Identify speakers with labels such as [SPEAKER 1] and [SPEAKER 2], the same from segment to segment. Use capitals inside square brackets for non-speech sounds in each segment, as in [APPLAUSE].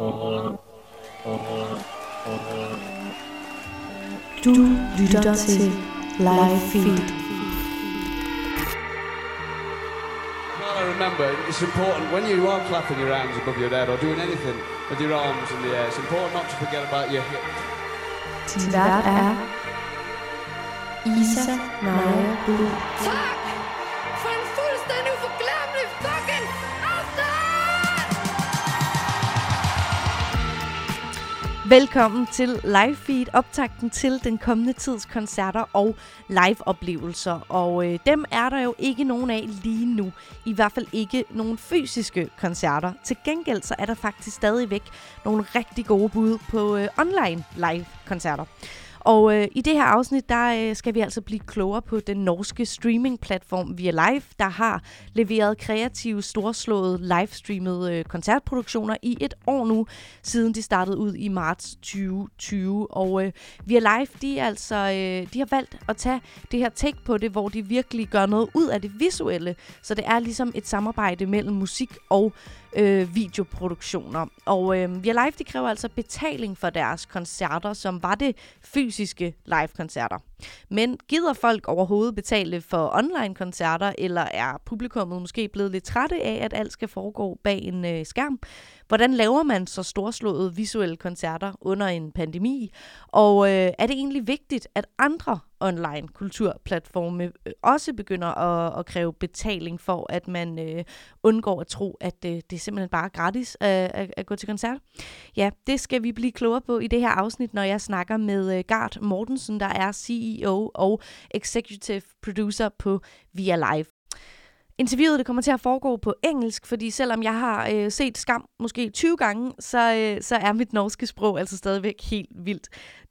[SPEAKER 1] Du lytter til Live Feed.
[SPEAKER 2] Well, I remember it's important when you are clapping your hands above your head or doing anything with your arms in the air. It's important not to forget about your hips.
[SPEAKER 1] Din vært er Isa Naja Bull.
[SPEAKER 3] Velkommen til Live Feed, optakten til den kommende tids koncerter og live-oplevelser. Og øh, dem er der jo ikke nogen af lige nu. I hvert fald ikke nogen fysiske koncerter. Til gengæld så er der faktisk stadigvæk nogle rigtig gode bud på øh, online live-koncerter. Og øh, i det her afsnit, der øh, skal vi altså blive klogere på den norske streaming-platform Via Live, der har leveret kreative, storslåede, livestreamede øh, koncertproduktioner i et år nu, siden de startede ud i marts 2020. Og øh, Via Live, de, er altså, øh, de har valgt at tage det her take på det, hvor de virkelig gør noget ud af det visuelle. Så det er ligesom et samarbejde mellem musik og øh, videoproduktioner. Og øh, Via Live, de kræver altså betaling for deres koncerter, som var det fysiske fysiske live-koncerter. Men gider folk overhovedet betale for online-koncerter, eller er publikummet måske blevet lidt trætte af, at alt skal foregå bag en øh, skærm? Hvordan laver man så storslåede visuelle koncerter under en pandemi? Og øh, er det egentlig vigtigt, at andre online kulturplatforme øh, også begynder at, at kræve betaling for, at man øh, undgår at tro, at øh, det er simpelthen bare gratis at, at, at gå til koncert? Ja, det skal vi blive klogere på i det her afsnit, når jeg snakker med øh, Gart Mortensen, der er CEO og Executive Producer på Via Live. Interviewet det kommer til at foregå på engelsk, fordi selvom jeg har øh, set Skam måske 20 gange, så, øh, så er mit norske sprog altså stadigvæk helt vildt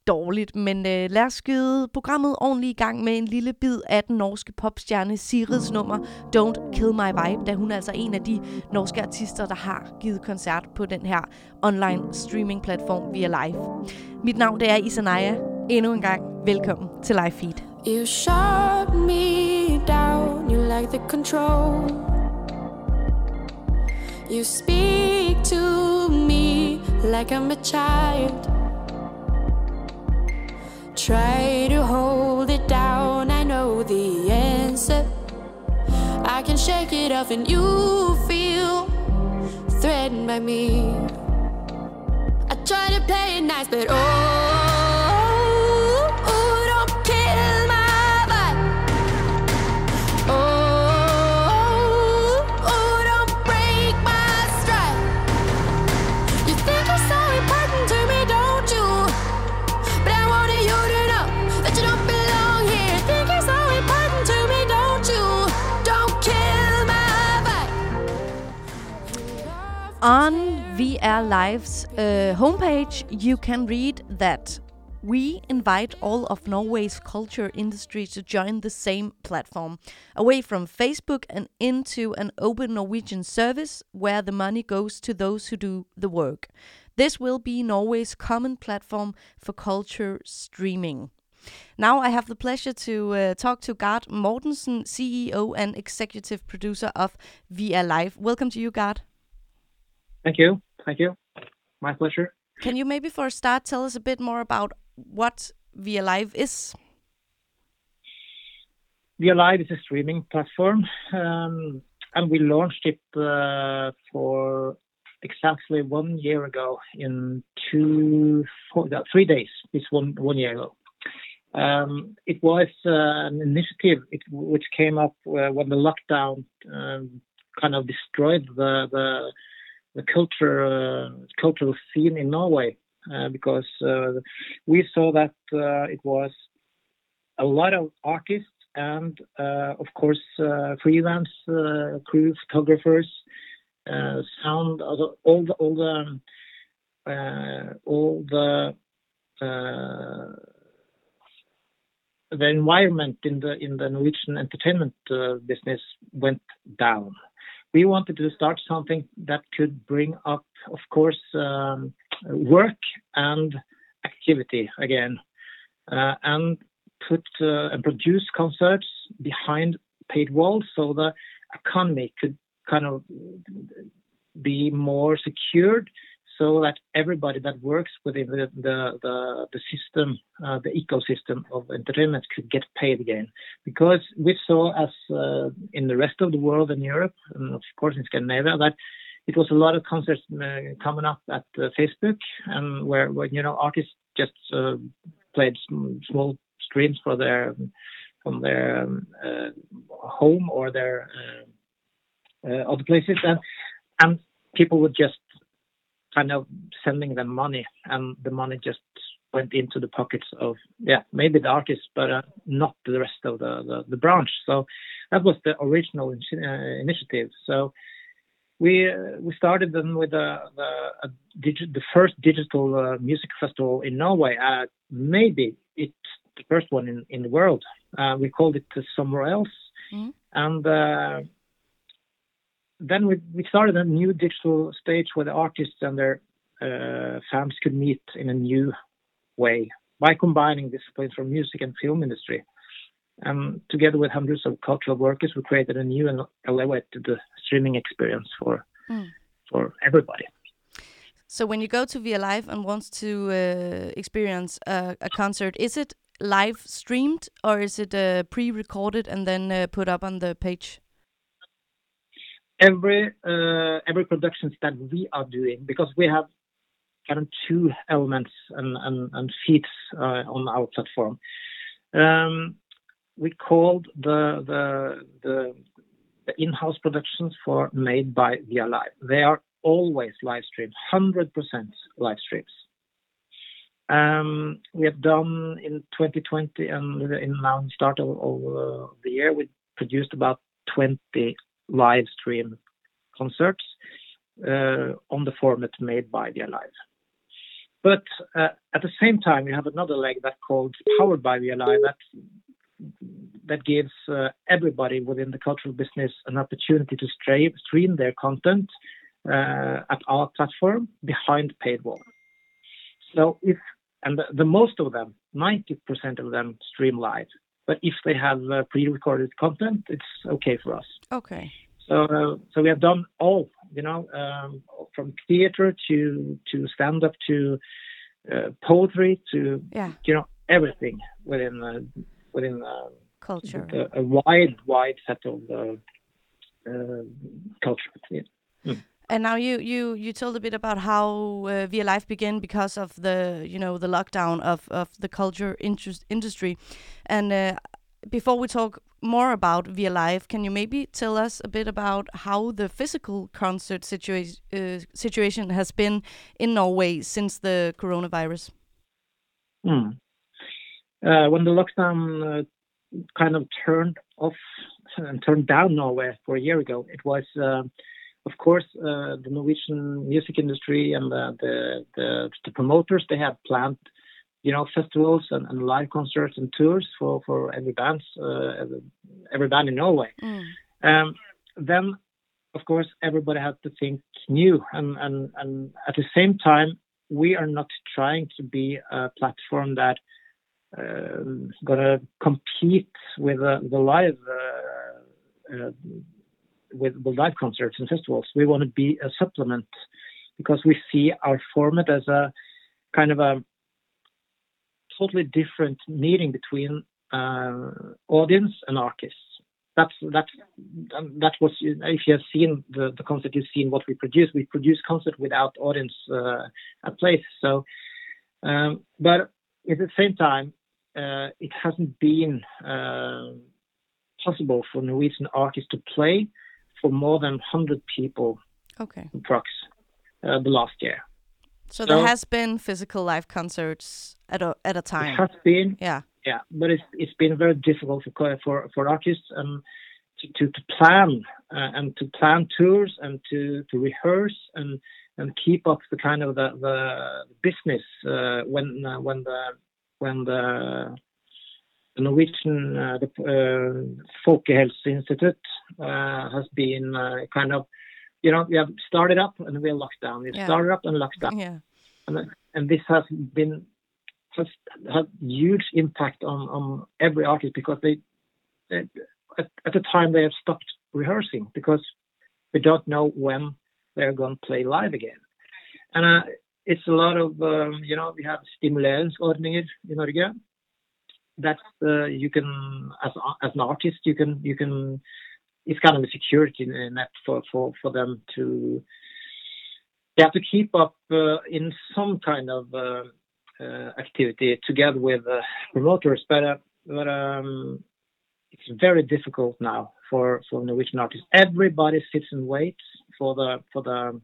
[SPEAKER 3] dårligt. Men øh, lad os skyde programmet ordentligt i gang med en lille bid af den norske popstjerne Sirids nummer Don't Kill My Vibe, da hun er altså en af de norske artister, der har givet koncert på den her online streaming platform via live. Mit navn det er Isanaya. Endnu en gang velkommen til Live Feed.
[SPEAKER 4] You shut me down, you like the control. You speak to me like I'm a child. Try to hold it down, I know the answer. I can shake it off, and you feel threatened by me. I try to play it nice, but oh,
[SPEAKER 3] On Via Live's uh, homepage, you can read that we invite all of Norway's culture industry to join the same platform, away from Facebook and into an open Norwegian service where the money goes to those who do the work. This will be Norway's common platform for culture streaming. Now I have the pleasure to uh, talk to Gard Mortensen, CEO and executive producer of Via Live. Welcome to you, Gard.
[SPEAKER 5] Thank you. Thank you. My pleasure.
[SPEAKER 3] Can you maybe for a start tell us a bit more about what Via Live is?
[SPEAKER 5] Via Live is a streaming platform, um, and we launched it uh, for exactly one year ago in two, four, three days. This one one year ago. Um, it was uh, an initiative it, which came up uh, when the lockdown um, kind of destroyed the the, the culture uh, cultural scene in Norway uh, because uh, we saw that it was a lot of artists and of course freelance crew photographers sound all the all the all the, uh, all the uh, the environment in the in the Norwegian entertainment uh, business went down. We wanted to start something that could bring up, of course, um, work and activity again, uh, and put uh, and produce concerts behind paid walls, so the economy could kind of be more secured, so that everybody that works within the the the, the system, uh, the ecosystem of entertainment, could get paid again. Because we saw, as uh, in the rest of the world in Europe, and of course in Scandinavia, that it was a lot of concerts uh, coming up at uh, Facebook, and where, where you know artists just uh, played sm- small streams for their from their um, uh, home or their other places, and and people would just kind of sending them money, and the money just went into the pockets of yeah maybe the artists, but uh, not the rest of the, the, the branch. So that was the original in- uh, initiative. So we uh, we started then with the the, digi- the first digital uh, music festival in Norway. Uh, maybe it's the first one in, in the world. Uh, we called it Somewhere Else,
[SPEAKER 3] Mhm.
[SPEAKER 5] and uh, then we we started a new digital stage where the artists and their uh, fans could meet in a new way by combining disciplines from music and film industry. And together with hundreds of cultural workers, we created a new and elevated streaming experience for
[SPEAKER 3] Mm.
[SPEAKER 5] for everybody.
[SPEAKER 3] So when you go to Via Live and wants to uh, experience a, a concert, is it live streamed or is it uh, pre-recorded and then uh, put up on the page?
[SPEAKER 5] Every uh, every productions that we are doing because we have kind of two elements and feeds uh, on our platform. Um, we called the the the, the in-house productions for made by Via Live. They are always live streamed, hundred percent live streams. Um, we have done in 2020 and in now the start of, of uh, the year, we produced about 20 live stream concerts uh, on the format made by Via Live. But uh, at the same time, we have another leg that called Powered by Via Live that gives uh, everybody within the cultural business an opportunity to stream, their content at our platform behind paywall. So if and the most of them, 90% of them stream live. But if they have uh, pre-recorded content, it's okay for us.
[SPEAKER 3] Okay.
[SPEAKER 5] So, uh, so we have done all, you know, um, from theater to to stand up to uh, poetry to
[SPEAKER 3] Yeah.
[SPEAKER 5] you know everything within uh, within uh,
[SPEAKER 3] Culture.
[SPEAKER 5] a, a wide wide set of uh, uh, culture. Yeah.
[SPEAKER 3] And now you you you told a bit about how uh, Via Live began because of the you know the lockdown of of the culture interest industry, and uh, before we talk more about Via can you maybe tell us a bit about how the physical concert situation uh, situation has been in Norway since the coronavirus?
[SPEAKER 5] Hmm. Uh, when the lockdown uh, kind of turned off and turned down Norway for a year ago, it was, uh, of course, uh, the Norwegian music industry and the, the, the, the promoters. They had planned, you know, festivals and, and live concerts and tours for for every band, uh, every, band in Norway.
[SPEAKER 3] Mm.
[SPEAKER 5] Um, then, of course, everybody had to think new, and, and and at the same time, we are not trying to be a platform that uh, gonna compete with uh, the live uh, uh, with live concerts and festivals. We want to be a supplement because we see our format as a kind of a totally different meeting between uh, audience and artists. That's that's that was if you have seen the, the concert, you've seen what we produce. We produce concert without audience uh, at place. So, um, but at the same time, uh, it hasn't been uh, possible for Norwegian artists to play for more than 100 people
[SPEAKER 3] Okay.
[SPEAKER 5] approx uh, the last year.
[SPEAKER 3] So,
[SPEAKER 5] So-
[SPEAKER 3] there has been physical live concerts at a at a time.
[SPEAKER 5] has been
[SPEAKER 3] Yeah.
[SPEAKER 5] yeah, but it's it's been very difficult for for for artists um, to, to to plan uh, and to plan tours and to to rehearse and and keep up the kind of the the business uh, when uh, when the when the the Norwegian uh, the uh, Folkehelseinstitute uh, has been uh, kind of you know we have started up and we're locked down. We've
[SPEAKER 3] Yeah.
[SPEAKER 5] started up and locked down
[SPEAKER 3] Yeah.
[SPEAKER 5] and, and this has been has had huge impact on, on every artist because they, they at, at the time they have stopped rehearsing because we don't know when they're going to play live again and uh, it's a lot of um, you know we have stimuleringsordninger in Norge that uh, you can as as an artist you can you can it's kind of a security net for for for them to they have to keep up uh, in some kind of uh, uh, activity together with uh, promoters. But uh, but um, it's very difficult now for for Norwegian artists. Everybody sits and waits for the for the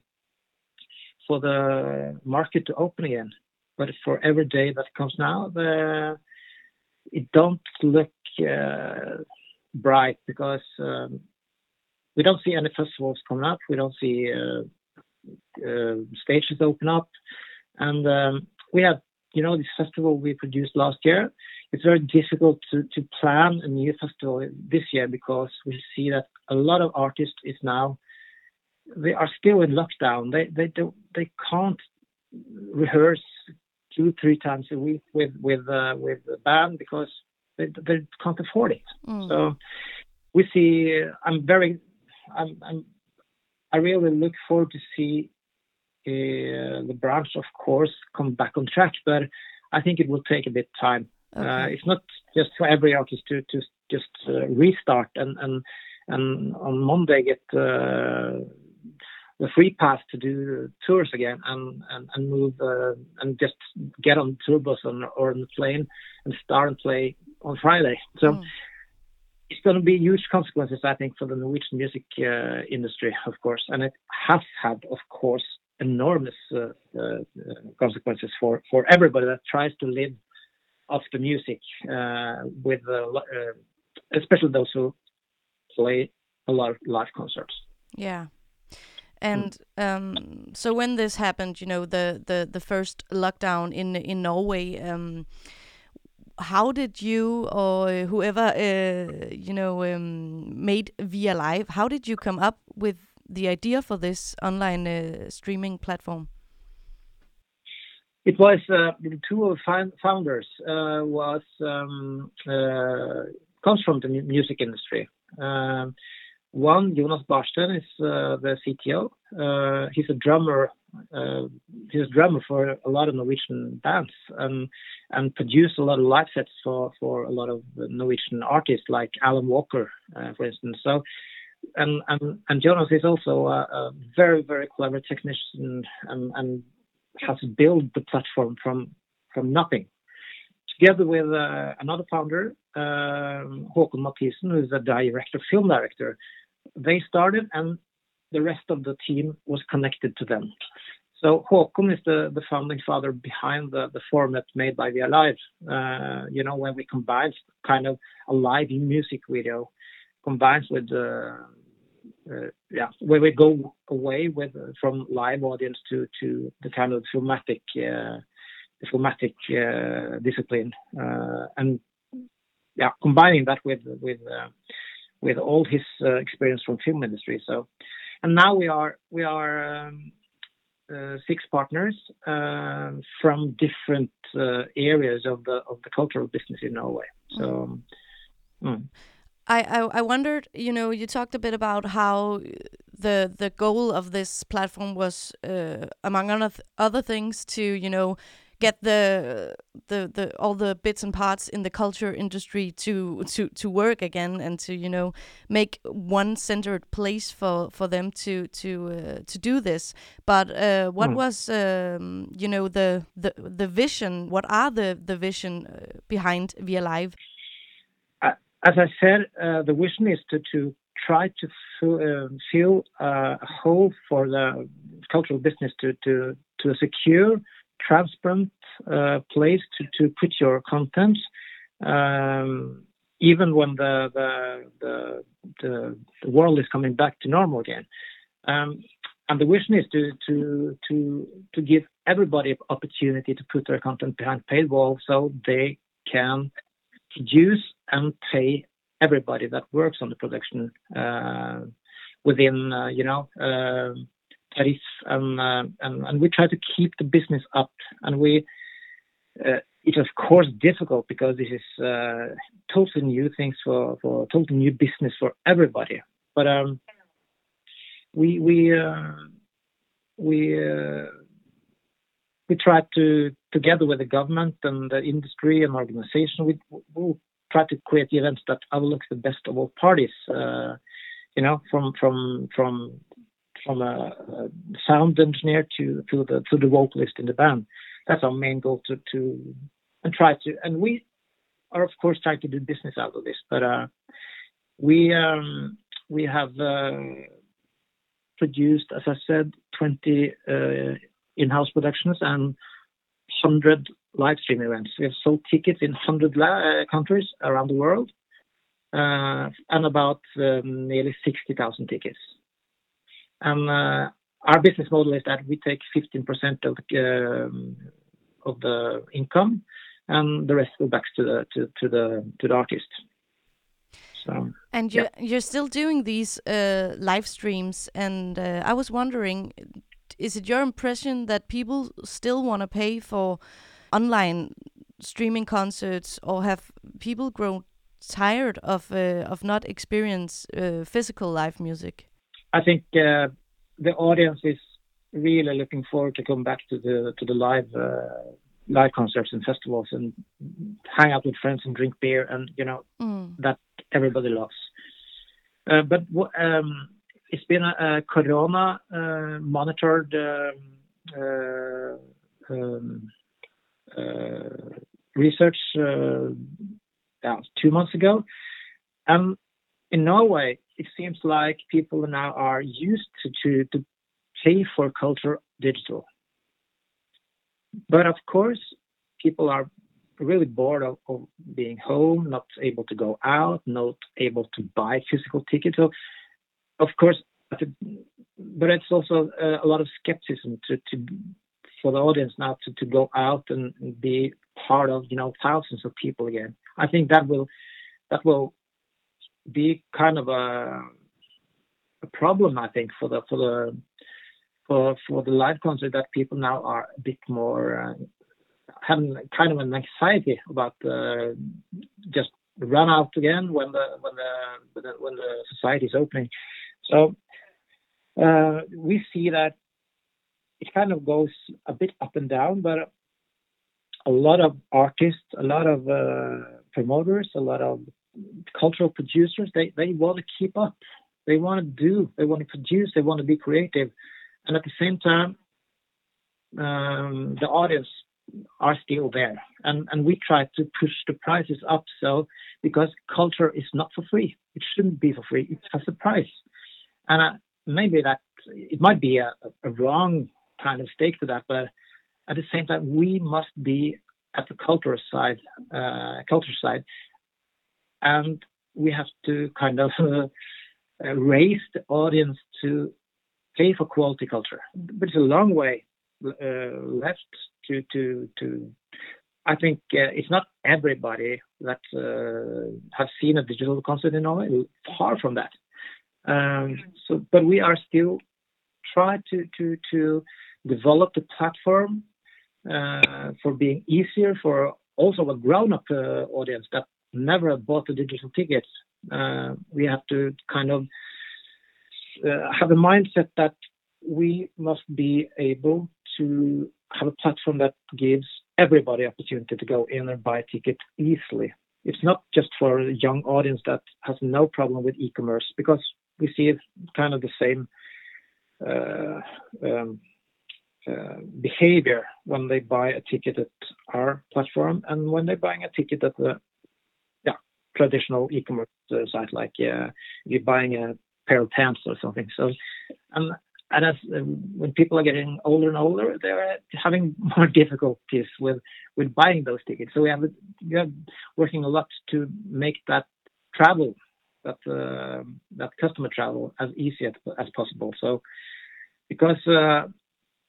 [SPEAKER 5] for the market to open again. But for every day that comes now the it don't look uh, bright because um, we don't see any festivals coming up. We don't see uh, uh, stages open up, and um, we have you know this festival we produced last year. It's very difficult to, to plan a new festival this year because we see that a lot of artists is now they are still in lockdown. They they don't they can't rehearse two three times a week with with uh, with the band because they, they can't afford it. Mm. So we see. I'm very. I'm, I'm. I really look forward to see uh, the branch, of course, come back on track, but I think it will take a bit time. Okay. Uh, it's not just for every artist to to just uh, restart and and and on Monday get the free pass to do tours again and and, and move uh, and just get on tour bus on, or on the plane and start and play on Friday. So mm. it's going to be huge consequences, I think, for the Norwegian music uh, industry, of course, and it has had, of course, enormous uh, uh consequences for for everybody that tries to live off the music, uh, with uh, especially those who play a lot of live concerts.
[SPEAKER 3] Yeah. And um, so when this happened, you know, the the the first lockdown in in Norway, um, how did you or whoever uh, you know um, made Via Live? How did you come up with the idea for this online uh, streaming platform?
[SPEAKER 5] It was uh, the two of founders uh, was um, uh, comes from the music industry. Um, one, Jonas Barsten is uh, the CTO. Uh, he's a drummer. Uh, he's a drummer for a lot of Norwegian bands and and produced a lot of live sets for for a lot of Norwegian artists like Alan Walker, uh, for instance. So, and and and Jonas is also a, a very very clever technician and and has built the platform from from nothing together with uh, another founder, um, Håkon Mathisen, who is a director, film director, they started and the rest of the team was connected to them. So Håkon is the, the founding father behind the, the format made by Via Live. Uh, you know, when we combine kind of a live music video combines with uh, uh, yeah, where we go away with uh, from live audience to to the kind of filmatic uh, the uh, discipline and yeah, combining that with with with all his uh, experience from film industry. So, and now we are we are um, uh, six partners uh, from different uh, areas of the of the cultural business in Norway. So. Mm.
[SPEAKER 3] I, I, I wondered, you know, you talked a bit about how the the goal of this platform was, uh, among other things, to you know get the the the all the bits and parts in the culture industry to to to work again and to you know make one centered place for for them to to uh, to do this but uh, what mm. was um, you know the the the vision what are the the vision uh, behind via live
[SPEAKER 5] uh, as i said uh, the vision is to to try to uh, fill a hole for the cultural business to to to secure transparent uh, place to, to put your content, um, even when the the, the the, world is coming back to normal again. Um, and the vision is to to to to give everybody opportunity to put their content behind paywall, so they can produce and pay everybody that works on the production uh, within uh, you know uh, tariff, and, uh, and, and we try to keep the business up. And we uh, it's of course difficult because this is uh, totally new things for for totally new business for everybody. But um, we we we we try to together with the government and the industry and organization, we will try to create events that overlook the best of all parties. You know, from from from from a, a sound engineer to to the to the vocalist in the band. That's our main goal to to and try to and we are of course trying to do business out of this, but uh, we um, we have uh, produced, as I said, 20 uh, in-house productions and 100 live stream events. We have sold tickets in 100 uh, countries around the world, uh, and about um, nearly 60,000 tickets. And uh, our business model is that we take 15% of the, um, of the income, and the rest go back to the to, to the to the artist.
[SPEAKER 3] So, and you're yeah. you're still doing these uh, live streams, and uh, I was wondering, is it your impression that people still want to pay for online streaming concerts, or have people grown tired of of not experience physical live music?
[SPEAKER 5] I think uh, the audience is really looking forward to come back to the to the live uh, live concerts and festivals and hang out with friends and drink beer and you know mm. that everybody loves. Uh, but um, it's been a, a corona uh, monitored um, uh, um, uh, research uh, two months ago, and in Norway it seems like people now are used to, to, to pay for culture digital but of course, people are really bored of, of, being home, not able to go out, not able to buy physical tickets. So, of course, but it's also a, a lot of skepticism to, to for the audience now to, to go out and be part of you know thousands of people again. I think that will that will be kind of a a problem. I think for the for the for for the live concert that people now are a bit more uh, having kind of an anxiety about uh, just run out again when the when the when the, society is opening. So uh, we see that it kind of goes a bit up and down, but a lot of artists, a lot of uh, promoters, a lot of cultural producers, they, they want to keep up. They want to do, they want to produce, they want to be creative and at the same time, um, the audience are still there, and and we try to push the prices up. So because culture is not for free, it shouldn't be for free. It has a price, and uh, maybe that it might be a, a wrong kind of stake to that, but at the same time, we must be at the cultural side, uh, culture side, and we have to kind of [LAUGHS] uh, raise the audience to pay for quality culture. But it's a long way uh, left to to to. I think uh, it's not everybody that uh, has seen a digital concert in Norway. Far from that. Um, so, but we are still trying to to to develop the platform uh, for being easier for also a grown-up uh, audience that never bought the digital tickets. Uh, we have to kind of uh, have a mindset that we must be able to have a platform that gives everybody opportunity to go in and buy a ticket easily. It's not just for a young audience that has no problem with e-commerce because we see it kind of the same uh, um, behavior when they buy a ticket at our platform and when they're buying a ticket at the traditional e-commerce uh, site like uh, you're buying a pair of pants or something. So, and and as um, when people are getting older and older, they're having [LAUGHS] more difficulties with with buying those tickets. So we have we are working a lot to make that travel, that uh, that customer travel, as easy as, as possible. So because uh,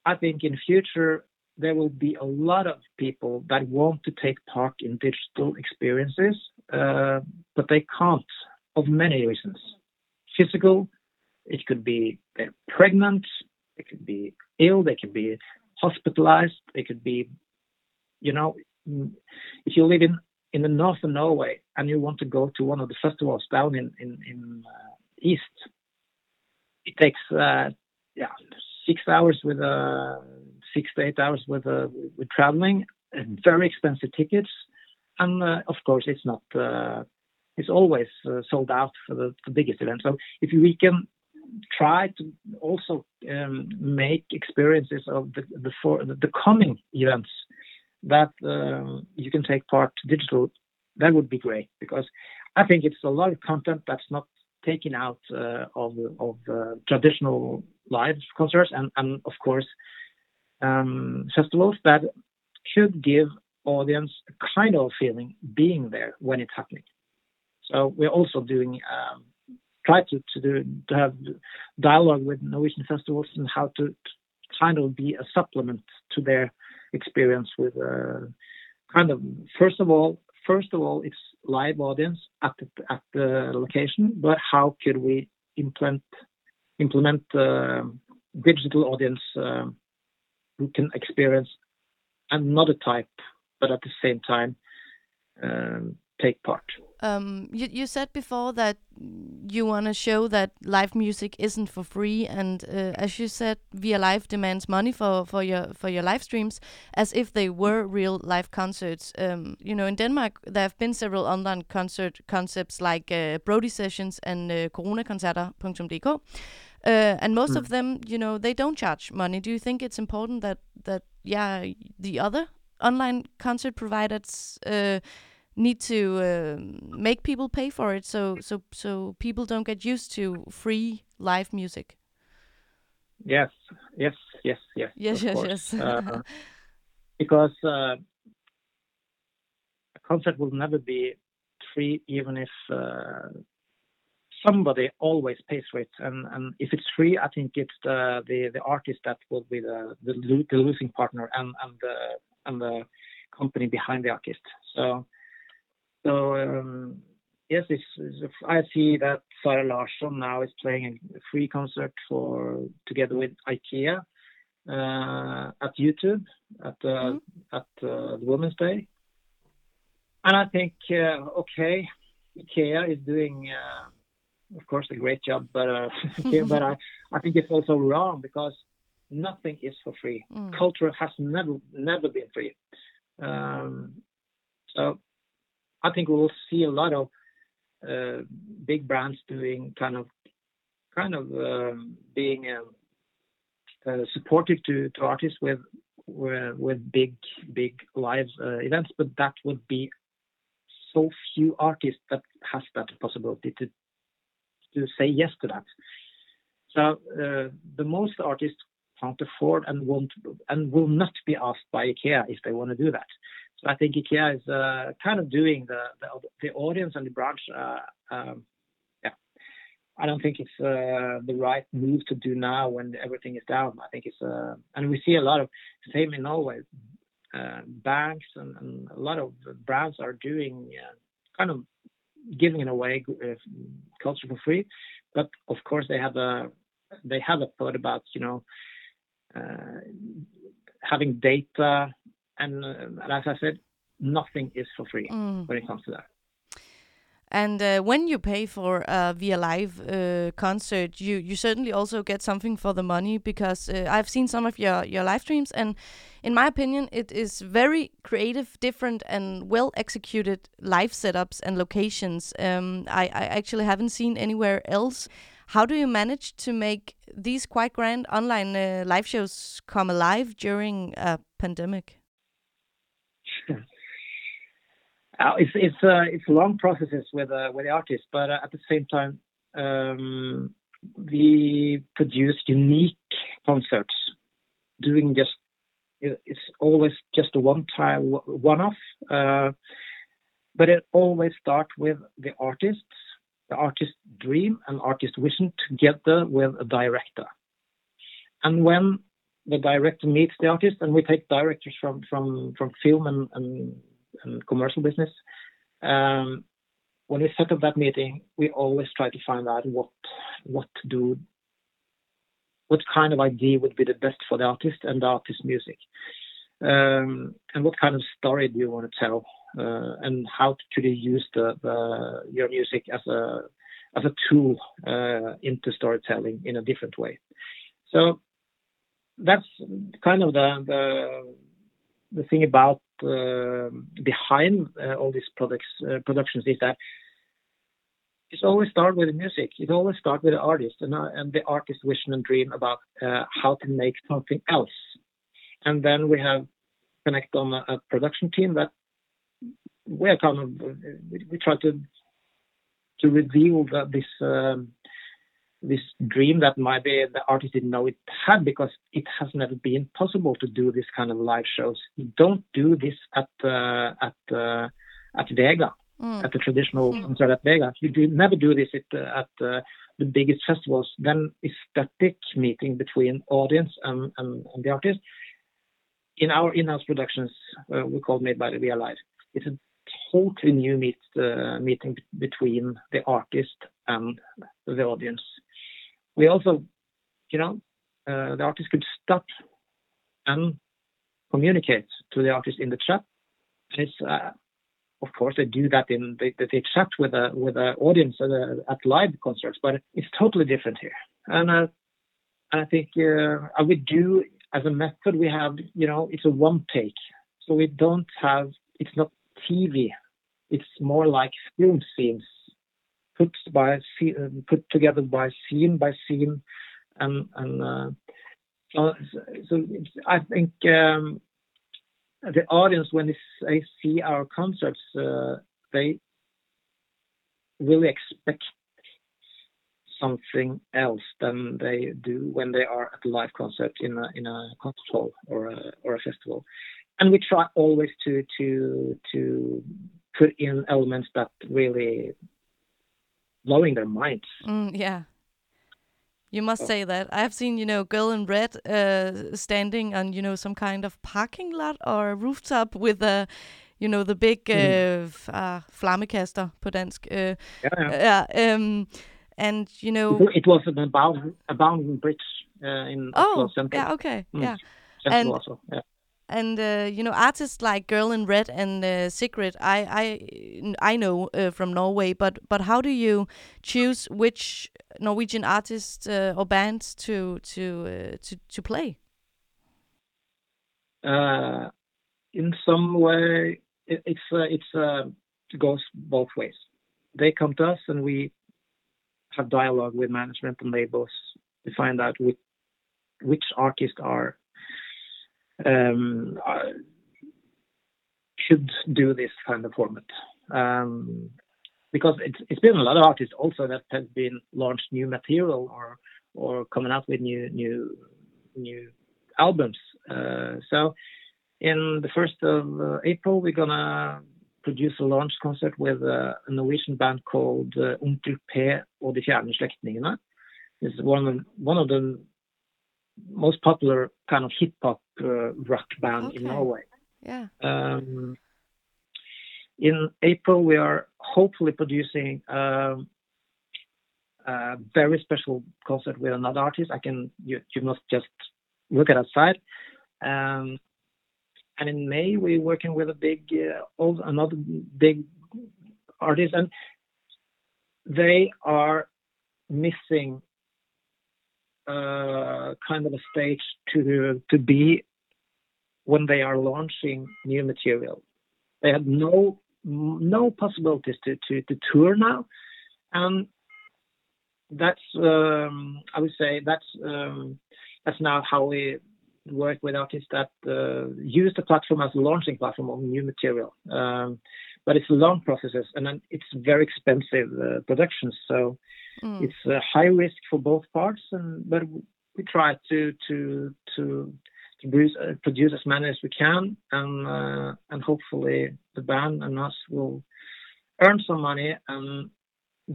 [SPEAKER 5] I think in future there will be a lot of people that want to take part in digital experiences, uh, but they can't of many reasons. Physical, it could be they're pregnant, it could be ill, they could be hospitalized, they could be, you know, if you live in in the north of Norway and you want to go to one of the festivals down in in, in uh, east, it takes uh, yeah six hours with a six to eight hours with uh, with traveling, very expensive tickets, and uh, of course it's not uh, it's always uh, sold out for the, the, biggest event. So if we can try to also um, make experiences of the the, for, the coming events that uh, you can take part digital, that would be great because I think it's a lot of content that's not taken out uh, of of uh, traditional live concerts and and of course um, festivals that should give audience a kind of feeling being there when it's happening. So we're also doing um, try to to do to have dialogue with Norwegian festivals and how to, to kind of be a supplement to their experience with uh, kind of first of all first of all it's live audience at the, at the location but how could we implement implement uh, digital audience uh, who can experience another type but at the same time um, take part.
[SPEAKER 3] Um, you, you said before that you want to show that live music isn't for free, and uh, as you said, Via Live demands money for, for your for your live streams, as if they were real live concerts. Um, you know, in Denmark, there have been several online concert concepts like uh, Brody Sessions and uh, coronakoncerter.dk, uh, and most mm. of them, you know, they don't charge money. Do you think it's important that that yeah, the other online concert providers uh, need to uh, make people pay for it so so so people don't get used to free live music.
[SPEAKER 5] Yes. Yes yes yes
[SPEAKER 3] yes yes course. yes. Uh, [LAUGHS]
[SPEAKER 5] because uh, a concert will never be free even if uh, somebody always pays for it. And and if it's free i think it's the the, the artist that will be the, the the losing partner and and the and the company behind the artist. So so um, yes, I see that Zara Larsson now is playing a free concert for together with IKEA uh, at YouTube at uh, mm-hmm. at uh, the Women's Day, and I think uh, okay, IKEA is doing. Uh, of course, a great job, but uh, [LAUGHS] but I, I think it's also wrong because nothing is for free. Mm. Culture has never never been free. Um, so I think we will see a lot of uh, big brands doing kind of kind of um, being um, uh, supportive to, to artists with with big big live uh, events, but that would be so few artists that has that possibility to to say yes to that. So uh, the most artists can't afford and won't and will not be asked by IKEA if they want to do that. So I think IKEA is uh, kind of doing the, the, the audience and the branch. Uh, um, yeah, I don't think it's uh, the right move to do now when everything is down. I think it's uh, and we see a lot of same in Norway. Uh, banks and, and, a lot of brands are doing uh, kind of giving it away culture for free, but of course they have a they have a thought about you know having data and, uh, and as I said, nothing is for free mm. when it comes to that.
[SPEAKER 3] And uh, when you pay for a Via Live uh, concert, you you certainly also get something for the money because uh, I've seen some of your your live streams, and in my opinion, it is very creative, different, and well executed live setups and locations. Um, I, I actually haven't seen anywhere else. How do you manage to make these quite grand online uh, live shows come alive during a pandemic?
[SPEAKER 5] Uh, it's it's uh, it's long processes with uh, with the artists, but uh, at the same time, um, we produce unique concerts. Doing just it's always just a one time one off, uh, but it always starts with the artists, the artist dream and artist vision together with a director. And when the director meets the artist, and we take directors from from from film and, and, and commercial business. Um, when we set up that meeting, we always try to find out what what to do, what kind of idea would be the best for the artist and the artist's music, um, and what kind of story do you want to tell, uh, and how to you use your music as a as a tool uh, into storytelling in a different way. So that's kind of the the, the thing about behind uh, all these products uh, productions is that it always start with the music. It always start with the artist and, uh, and the artist's vision and dream about how to make something else. And then we have connect on a, a production team that we are kind of we try to to reveal that this um, this dream that maybe the artist didn't know it had because it has never been possible to do this kind of live shows. You don't do this at uh, at uh, at Vega, mm. at the traditional mm. concert at Vega. You do never do this at, uh, at uh, the biggest festivals. Then it's static meeting between audience and, and, and the artist. In our in-house productions, uh, we call Made by the Via Live. It's a totally new meet, uh, meeting between the artist and the audience we also, you know, uh, the artist could stop and communicate to the artist in the chat. And it's, uh, of course, they do that in they, they chat with a with the audience at, a, at live concerts, but it's totally different here. And uh, I think uh, we do as a method we have, you know, it's a one take, so we don't have it's not TV. It's more like film scenes put by put together by scene by scene, and and uh, so, so I think um, the audience when they see our concerts, uh, they really expect something else than they do when they are at a live concert in a in a concert hall or a or a festival. And we try always to to to put in elements that really blowing their minds.
[SPEAKER 3] Mm, yeah. You must oh. say that. I've seen, you know, Girl in Red uh, standing on, you know, some kind of parking lot or rooftop with a, you know, the big mm. uh, uh, flammekaster på dansk. Uh, yeah, yeah. Um, and, you know...
[SPEAKER 5] It was an abound, abounding bridge uh, in
[SPEAKER 3] Oh, yeah, okay, mm. yeah.
[SPEAKER 5] and, also, yeah
[SPEAKER 3] and uh, you know artists like Girl in Red and uh, Sigrid, I I I know uh, from Norway, but but how do you choose which Norwegian artists uh, or bands to to uh, to to play?
[SPEAKER 5] Uh, in some way, it, it's it's it goes both ways. They come to us, and we have dialogue with management and labels to find out which which artists are um, should do this kind of format. Um, because it's, it's been a lot of artists also that have been launched new material or or coming out with new new new albums. Uh, so in the first of uh, April, we're gonna produce a launch concert with uh, a Norwegian band called uh, Onkel P og De fjerne slektningene. It's one of one of the most popular kind of hip hop uh, rock band okay. in Norway.
[SPEAKER 3] Yeah.
[SPEAKER 5] Um, in April, we are hopefully producing um, a very special concert with another artist. I can you, you must just look at outside. Um, and in May, we're working with a big, uh, another big artist, and they are missing uh, kind of a stage to to be when they are launching new material. They have no no possibilities to to, to tour now, and that's um, I would say that's um, that's now how we work with artists that uh, use the platform as a launching platform of new material. Um, but it's long processes and then it's very expensive uh, productions. So Mm. It's a high risk for both parts, and but we try to to to to produce, uh, produce as many as we can, and uh, and hopefully the band and us will earn some money and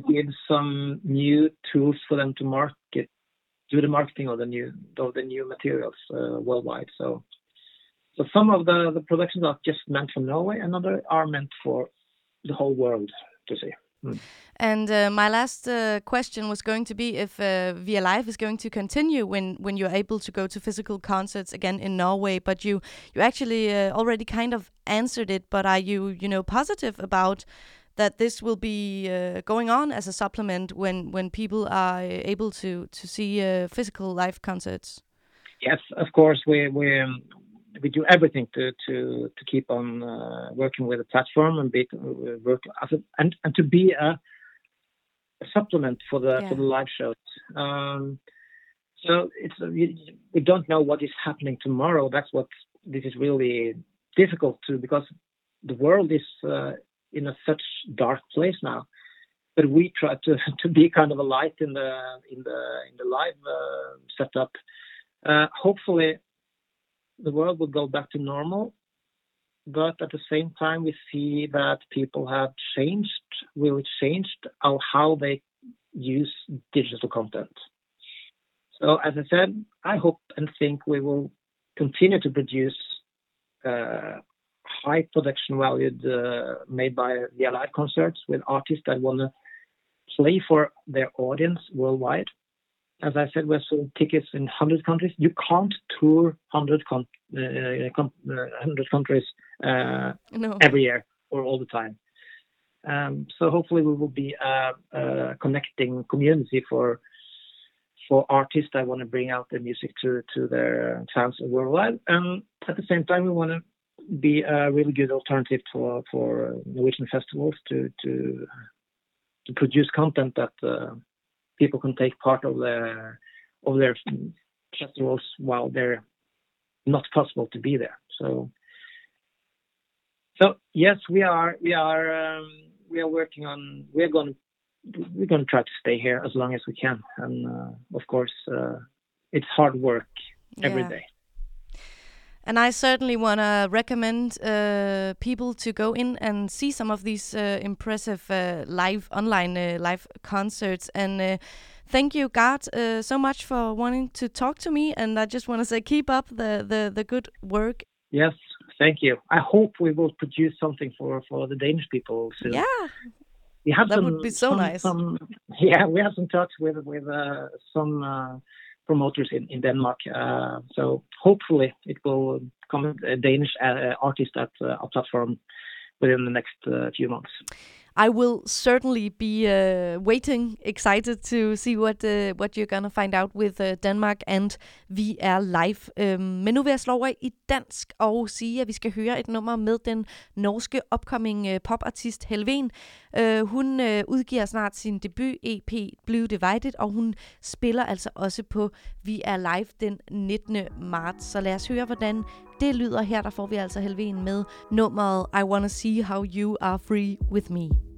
[SPEAKER 5] give some new tools for them to market, do the marketing of the new of the new materials uh, worldwide. So. So some of the, the productions are just meant for Norway, and other are meant for the whole world to see.
[SPEAKER 3] Mm. And uh, my last uh, question was going to be if uh, Via Live is going to continue when when you're able to go to physical concerts again in Norway. But you you actually uh, already kind of answered it. But are you you know positive about that this will be uh, going on as a supplement when when people are able to to see uh, physical live concerts?
[SPEAKER 5] yes, of course, we we um, we do everything to to to keep on uh, working with the platform and be uh, work as a, and and to be a, a supplement for the
[SPEAKER 3] Yeah.
[SPEAKER 5] for the live shows. Um, so it's uh, we, we don't know what is happening tomorrow. That's what this is really difficult to because the world is uh, in a such dark place now. But we try to [LAUGHS] to be kind of a light in the in the in the live uh, setup. Uh, hopefully, the world will go back to normal. But at the same time, we see that people have changed, really changed how, they use digital content. So, as I said, I hope and think we will continue to produce uh, high production valued, uh, made by the live concerts with artists that want to play for their audience worldwide. As I said, we're selling tickets in 100 countries. You can't tour 100, con- uh, com- uh, 100 countries uh,
[SPEAKER 3] No.
[SPEAKER 5] every year or all the time. Um, so hopefully we will be a, a connecting community for for artists that want to bring out their music to to their fans worldwide. And at the same time, we want to be a really good alternative for for Norwegian festivals to to to produce content that uh, people can take part of their of their festivals while they're not possible to be there. So so yes, we are we are um, we are working on we're going we're going to try to stay here as long as we can, and uh, of course uh, it's hard work every
[SPEAKER 3] Yeah.
[SPEAKER 5] day.
[SPEAKER 3] And I certainly want to recommend uh, people to go in and see some of these uh, impressive uh, live online uh, live concerts. And uh, thank you, Gard, uh, so much for wanting to talk to me. And I just want to say, keep up the, the, the good work.
[SPEAKER 5] Yes, thank you. I hope we will produce something for for the Danish people soon.
[SPEAKER 3] Yeah,
[SPEAKER 5] we have
[SPEAKER 3] that
[SPEAKER 5] some,
[SPEAKER 3] would be so
[SPEAKER 5] some-
[SPEAKER 3] nice.
[SPEAKER 5] Some, [LAUGHS] yeah, we have some touch with with uh, some uh, promoters in in Denmark. Uh, so hopefully it will come a Danish uh, artist at uh, our platform within the next uh, few months.
[SPEAKER 3] I will certainly be uh, waiting, excited to see what uh, what you're gonna find out with uh, Denmark and VR Live. Um, men nu vil jeg slå over i dansk og sige, at vi skal høre et nummer med den norske upcoming uh, popartist Helven. Uh, øh, hun uh, udgiver snart sin debut EP Blue Divided, og hun spiller altså også på VR Live den 19. marts. Så lad os høre, hvordan det lyder her. Der får vi altså Helven med nummeret I Wanna See How You Are Free With Me.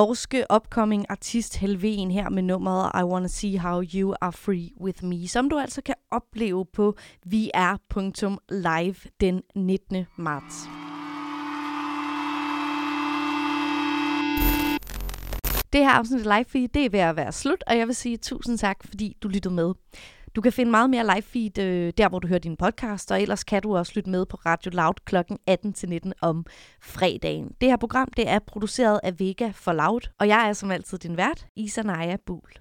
[SPEAKER 3] Norske upcoming artist Helven her med nummeret I Wanna See How You Are Free With Me, som du altså kan opleve på vr.live den 19. marts. Det her afsnit af Live Feed, det er ved at være slut, og jeg vil sige tusind tak, fordi du lyttede med. Du kan finde meget mere live feed øh, der, hvor du hører din podcast, og ellers kan du også lytte med på Radio Loud kl. 18-19 om fredagen. Det her program det er produceret af Vega for Loud, og jeg er som altid din vært, Isa Naja Buhl.